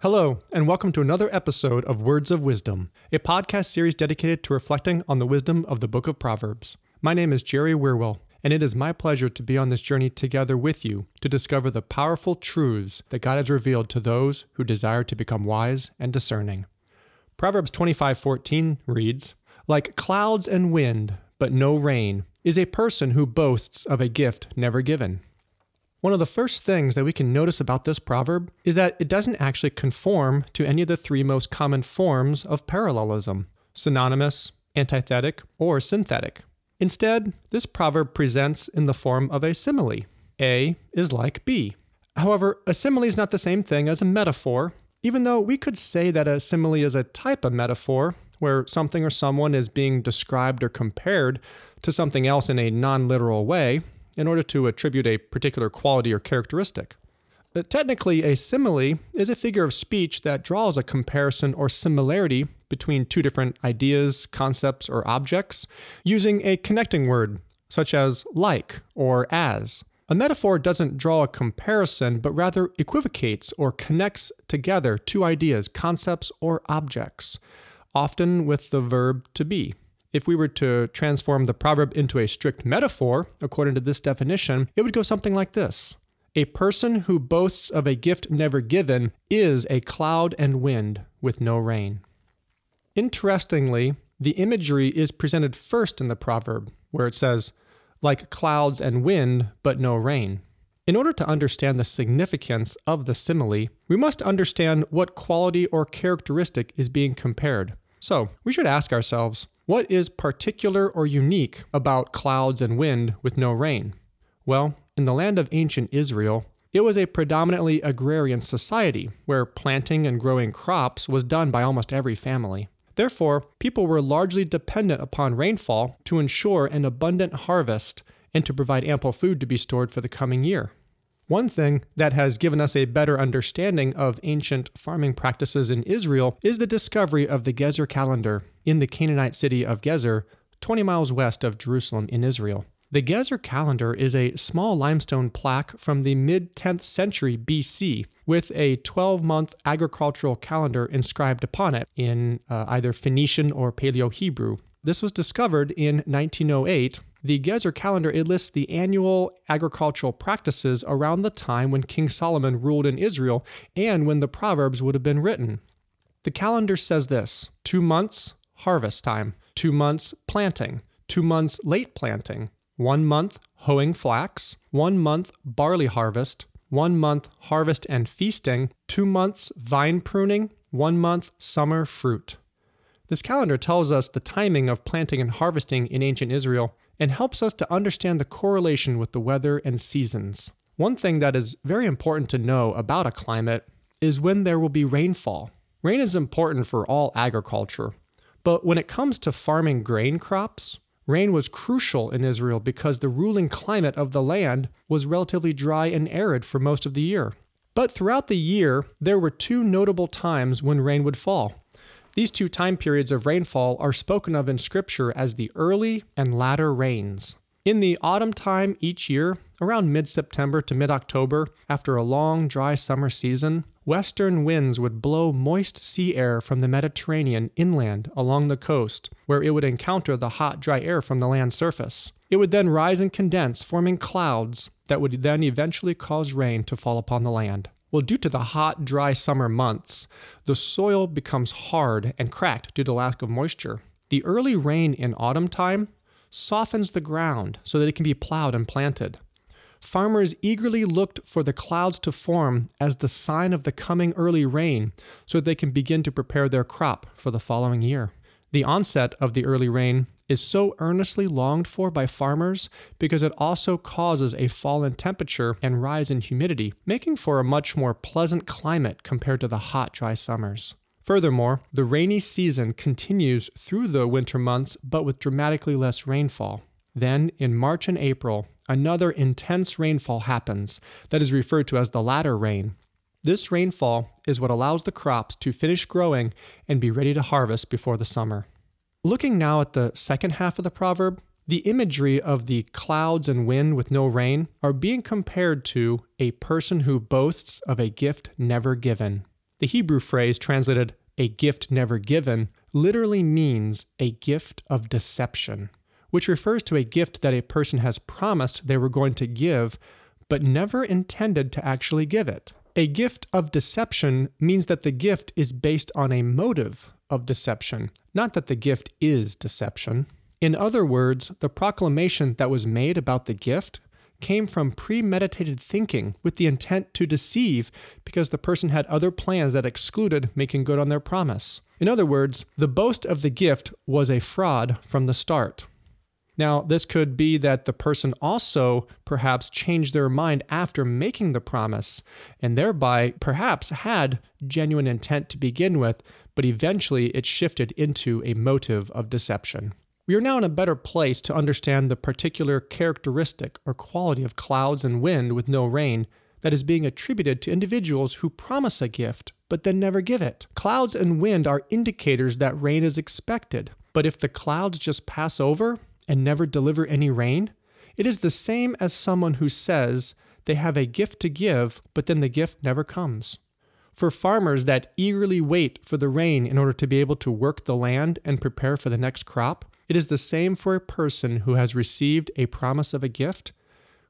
Hello, and welcome to another episode of Words of Wisdom, a podcast series dedicated to reflecting on the wisdom of the book of Proverbs. My name is Jerry Wierwille, and it is my pleasure to be on this journey together with you to discover the powerful truths that God has revealed to those who desire to become wise and discerning. Proverbs 25:14 reads, "Like clouds and wind, but no rain, is a person who boasts of a gift never given." One of the first things that we can notice about this proverb is that it doesn't actually conform to any of the three most common forms of parallelism synonymous, antithetic, or synthetic. Instead, this proverb presents in the form of a simile. A is like B. However, a simile is not the same thing as a metaphor, even though we could say that a simile is a type of metaphor where something or someone is being described or compared to something else in a non literal way in order to attribute a particular quality or characteristic. But technically, a simile is a figure of speech that draws a comparison or similarity between two different ideas, concepts, or objects using a connecting word, such as like or as. A metaphor doesn't draw a comparison, but rather equivocates or connects together two ideas, concepts, or objects, often with the verb to be. If we were to transform the proverb into a strict metaphor, according to this definition, it would go something like this A person who boasts of a gift never given is a cloud and wind with no rain. Interestingly, the imagery is presented first in the proverb, where it says, like clouds and wind, but no rain. In order to understand the significance of the simile, we must understand what quality or characteristic is being compared. So, we should ask ourselves what is particular or unique about clouds and wind with no rain? Well, in the land of ancient Israel, it was a predominantly agrarian society where planting and growing crops was done by almost every family. Therefore, people were largely dependent upon rainfall to ensure an abundant harvest and to provide ample food to be stored for the coming year. One thing that has given us a better understanding of ancient farming practices in Israel is the discovery of the Gezer calendar in the Canaanite city of Gezer, 20 miles west of Jerusalem in Israel. The Gezer calendar is a small limestone plaque from the mid 10th century BC with a 12 month agricultural calendar inscribed upon it in uh, either Phoenician or Paleo Hebrew. This was discovered in 1908 the Gezer calendar it lists the annual agricultural practices around the time when King Solomon ruled in Israel and when the Proverbs would have been written. The calendar says this two months, harvest time, two months, planting, two months, late planting, one month, hoeing flax, one month, barley harvest, one month, harvest and feasting, two months, vine pruning, one month, summer fruit. This calendar tells us the timing of planting and harvesting in ancient Israel and helps us to understand the correlation with the weather and seasons. One thing that is very important to know about a climate is when there will be rainfall. Rain is important for all agriculture, but when it comes to farming grain crops, rain was crucial in Israel because the ruling climate of the land was relatively dry and arid for most of the year. But throughout the year, there were two notable times when rain would fall. These two time periods of rainfall are spoken of in Scripture as the early and latter rains. In the autumn time each year, around mid September to mid October, after a long, dry summer season, western winds would blow moist sea air from the Mediterranean inland along the coast, where it would encounter the hot, dry air from the land surface. It would then rise and condense, forming clouds that would then eventually cause rain to fall upon the land. Well, due to the hot, dry summer months, the soil becomes hard and cracked due to lack of moisture. The early rain in autumn time softens the ground so that it can be plowed and planted. Farmers eagerly looked for the clouds to form as the sign of the coming early rain so that they can begin to prepare their crop for the following year. The onset of the early rain is so earnestly longed for by farmers because it also causes a fall in temperature and rise in humidity, making for a much more pleasant climate compared to the hot, dry summers. Furthermore, the rainy season continues through the winter months but with dramatically less rainfall. Then, in March and April, another intense rainfall happens that is referred to as the latter rain. This rainfall is what allows the crops to finish growing and be ready to harvest before the summer. Looking now at the second half of the proverb, the imagery of the clouds and wind with no rain are being compared to a person who boasts of a gift never given. The Hebrew phrase translated a gift never given literally means a gift of deception, which refers to a gift that a person has promised they were going to give, but never intended to actually give it. A gift of deception means that the gift is based on a motive of deception, not that the gift is deception. In other words, the proclamation that was made about the gift came from premeditated thinking with the intent to deceive because the person had other plans that excluded making good on their promise. In other words, the boast of the gift was a fraud from the start. Now, this could be that the person also perhaps changed their mind after making the promise and thereby perhaps had genuine intent to begin with, but eventually it shifted into a motive of deception. We are now in a better place to understand the particular characteristic or quality of clouds and wind with no rain that is being attributed to individuals who promise a gift but then never give it. Clouds and wind are indicators that rain is expected, but if the clouds just pass over and never deliver any rain, it is the same as someone who says they have a gift to give, but then the gift never comes. For farmers that eagerly wait for the rain in order to be able to work the land and prepare for the next crop, it is the same for a person who has received a promise of a gift,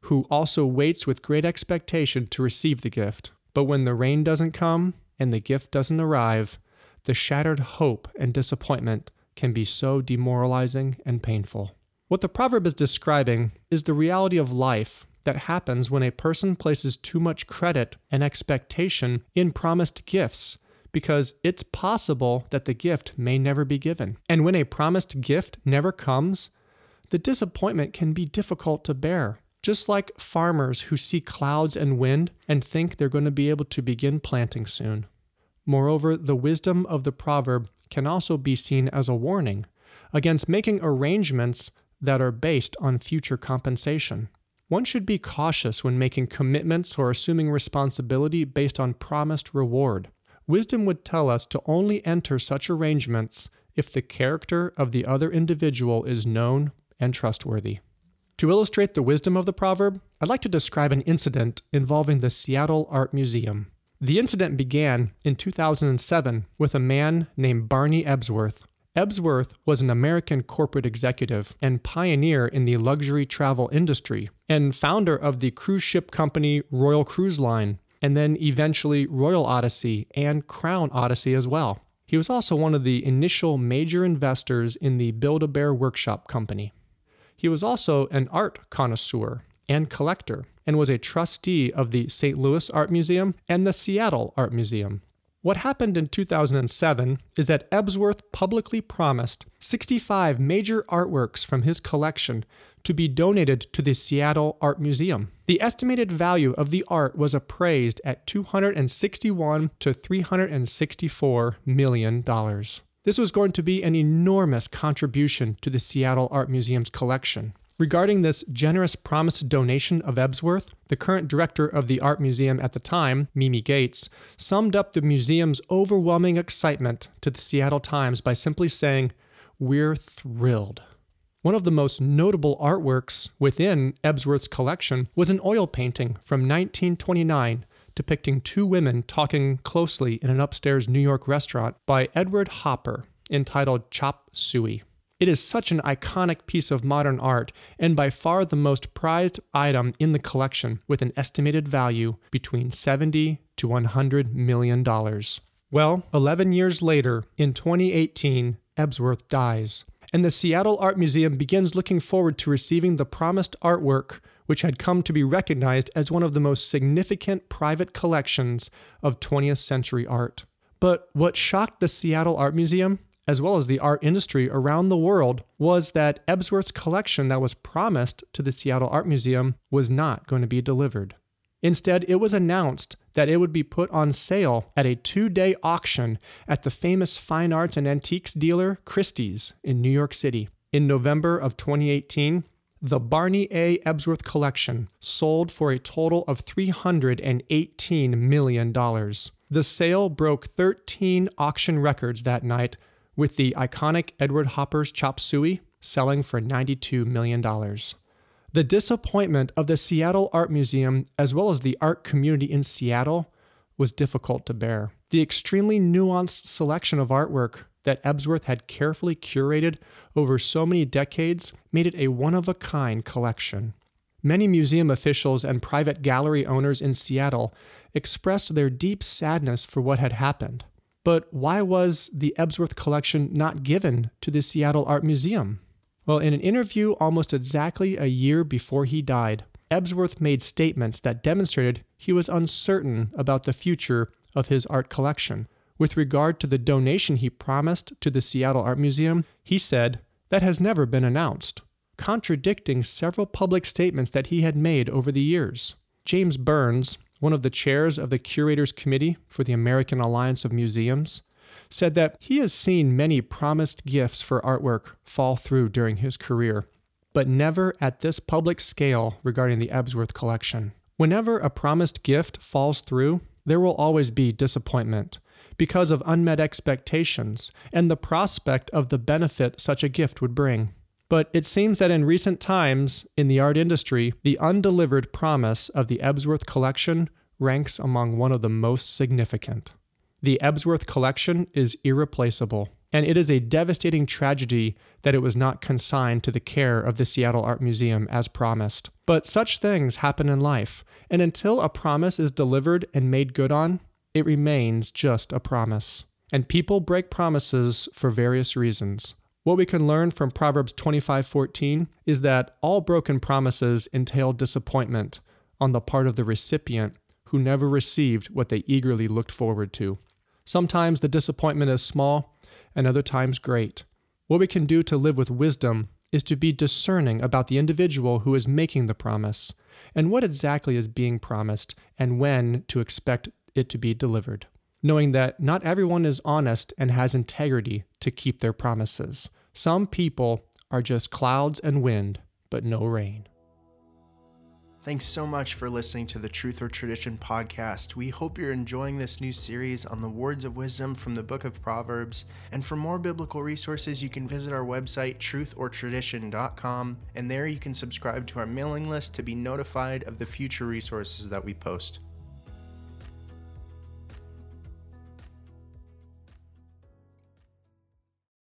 who also waits with great expectation to receive the gift. But when the rain doesn't come and the gift doesn't arrive, the shattered hope and disappointment can be so demoralizing and painful. What the proverb is describing is the reality of life that happens when a person places too much credit and expectation in promised gifts because it's possible that the gift may never be given. And when a promised gift never comes, the disappointment can be difficult to bear. Just like farmers who see clouds and wind and think they're going to be able to begin planting soon. Moreover, the wisdom of the proverb can also be seen as a warning against making arrangements that are based on future compensation. One should be cautious when making commitments or assuming responsibility based on promised reward. Wisdom would tell us to only enter such arrangements if the character of the other individual is known and trustworthy. To illustrate the wisdom of the proverb, I'd like to describe an incident involving the Seattle Art Museum. The incident began in 2007 with a man named Barney Ebsworth. Ebsworth was an American corporate executive and pioneer in the luxury travel industry, and founder of the cruise ship company Royal Cruise Line, and then eventually Royal Odyssey and Crown Odyssey as well. He was also one of the initial major investors in the Build a Bear Workshop Company. He was also an art connoisseur and collector and was a trustee of the St. Louis Art Museum and the Seattle Art Museum. What happened in 2007 is that Ebsworth publicly promised 65 major artworks from his collection to be donated to the Seattle Art Museum. The estimated value of the art was appraised at 261 to 364 million dollars. This was going to be an enormous contribution to the Seattle Art Museum's collection. Regarding this generous promised donation of Ebsworth, the current director of the Art Museum at the time, Mimi Gates, summed up the museum's overwhelming excitement to the Seattle Times by simply saying, We're thrilled. One of the most notable artworks within Ebsworth's collection was an oil painting from 1929 depicting two women talking closely in an upstairs New York restaurant by Edward Hopper entitled Chop Suey. It is such an iconic piece of modern art and by far the most prized item in the collection with an estimated value between 70 to 100 million dollars. Well, 11 years later, in 2018, Ebsworth dies and the Seattle Art Museum begins looking forward to receiving the promised artwork, which had come to be recognized as one of the most significant private collections of 20th century art. But what shocked the Seattle Art Museum, as well as the art industry around the world, was that Ebsworth's collection that was promised to the Seattle Art Museum was not going to be delivered. Instead, it was announced that it would be put on sale at a two day auction at the famous fine arts and antiques dealer Christie's in New York City. In November of 2018, the Barney A. Ebsworth collection sold for a total of $318 million. The sale broke 13 auction records that night, with the iconic Edward Hopper's Chop Suey selling for $92 million. The disappointment of the Seattle Art Museum, as well as the art community in Seattle, was difficult to bear. The extremely nuanced selection of artwork that Ebsworth had carefully curated over so many decades made it a one of a kind collection. Many museum officials and private gallery owners in Seattle expressed their deep sadness for what had happened. But why was the Ebsworth collection not given to the Seattle Art Museum? Well, in an interview almost exactly a year before he died, Ebsworth made statements that demonstrated he was uncertain about the future of his art collection. With regard to the donation he promised to the Seattle Art Museum, he said, That has never been announced, contradicting several public statements that he had made over the years. James Burns, one of the chairs of the Curators Committee for the American Alliance of Museums, said that he has seen many promised gifts for artwork fall through during his career, but never at this public scale regarding the Ebsworth collection. Whenever a promised gift falls through, there will always be disappointment because of unmet expectations and the prospect of the benefit such a gift would bring. But it seems that in recent times, in the art industry, the undelivered promise of the Ebsworth collection ranks among one of the most significant. The Ebsworth collection is irreplaceable, and it is a devastating tragedy that it was not consigned to the care of the Seattle Art Museum as promised. But such things happen in life, and until a promise is delivered and made good on, it remains just a promise. And people break promises for various reasons. What we can learn from Proverbs 25:14 is that all broken promises entail disappointment on the part of the recipient who never received what they eagerly looked forward to. Sometimes the disappointment is small, and other times great. What we can do to live with wisdom is to be discerning about the individual who is making the promise and what exactly is being promised and when to expect it to be delivered, knowing that not everyone is honest and has integrity to keep their promises. Some people are just clouds and wind, but no rain. Thanks so much for listening to the Truth or Tradition podcast. We hope you're enjoying this new series on the words of wisdom from the book of Proverbs. And for more biblical resources, you can visit our website, truthortradition.com, and there you can subscribe to our mailing list to be notified of the future resources that we post.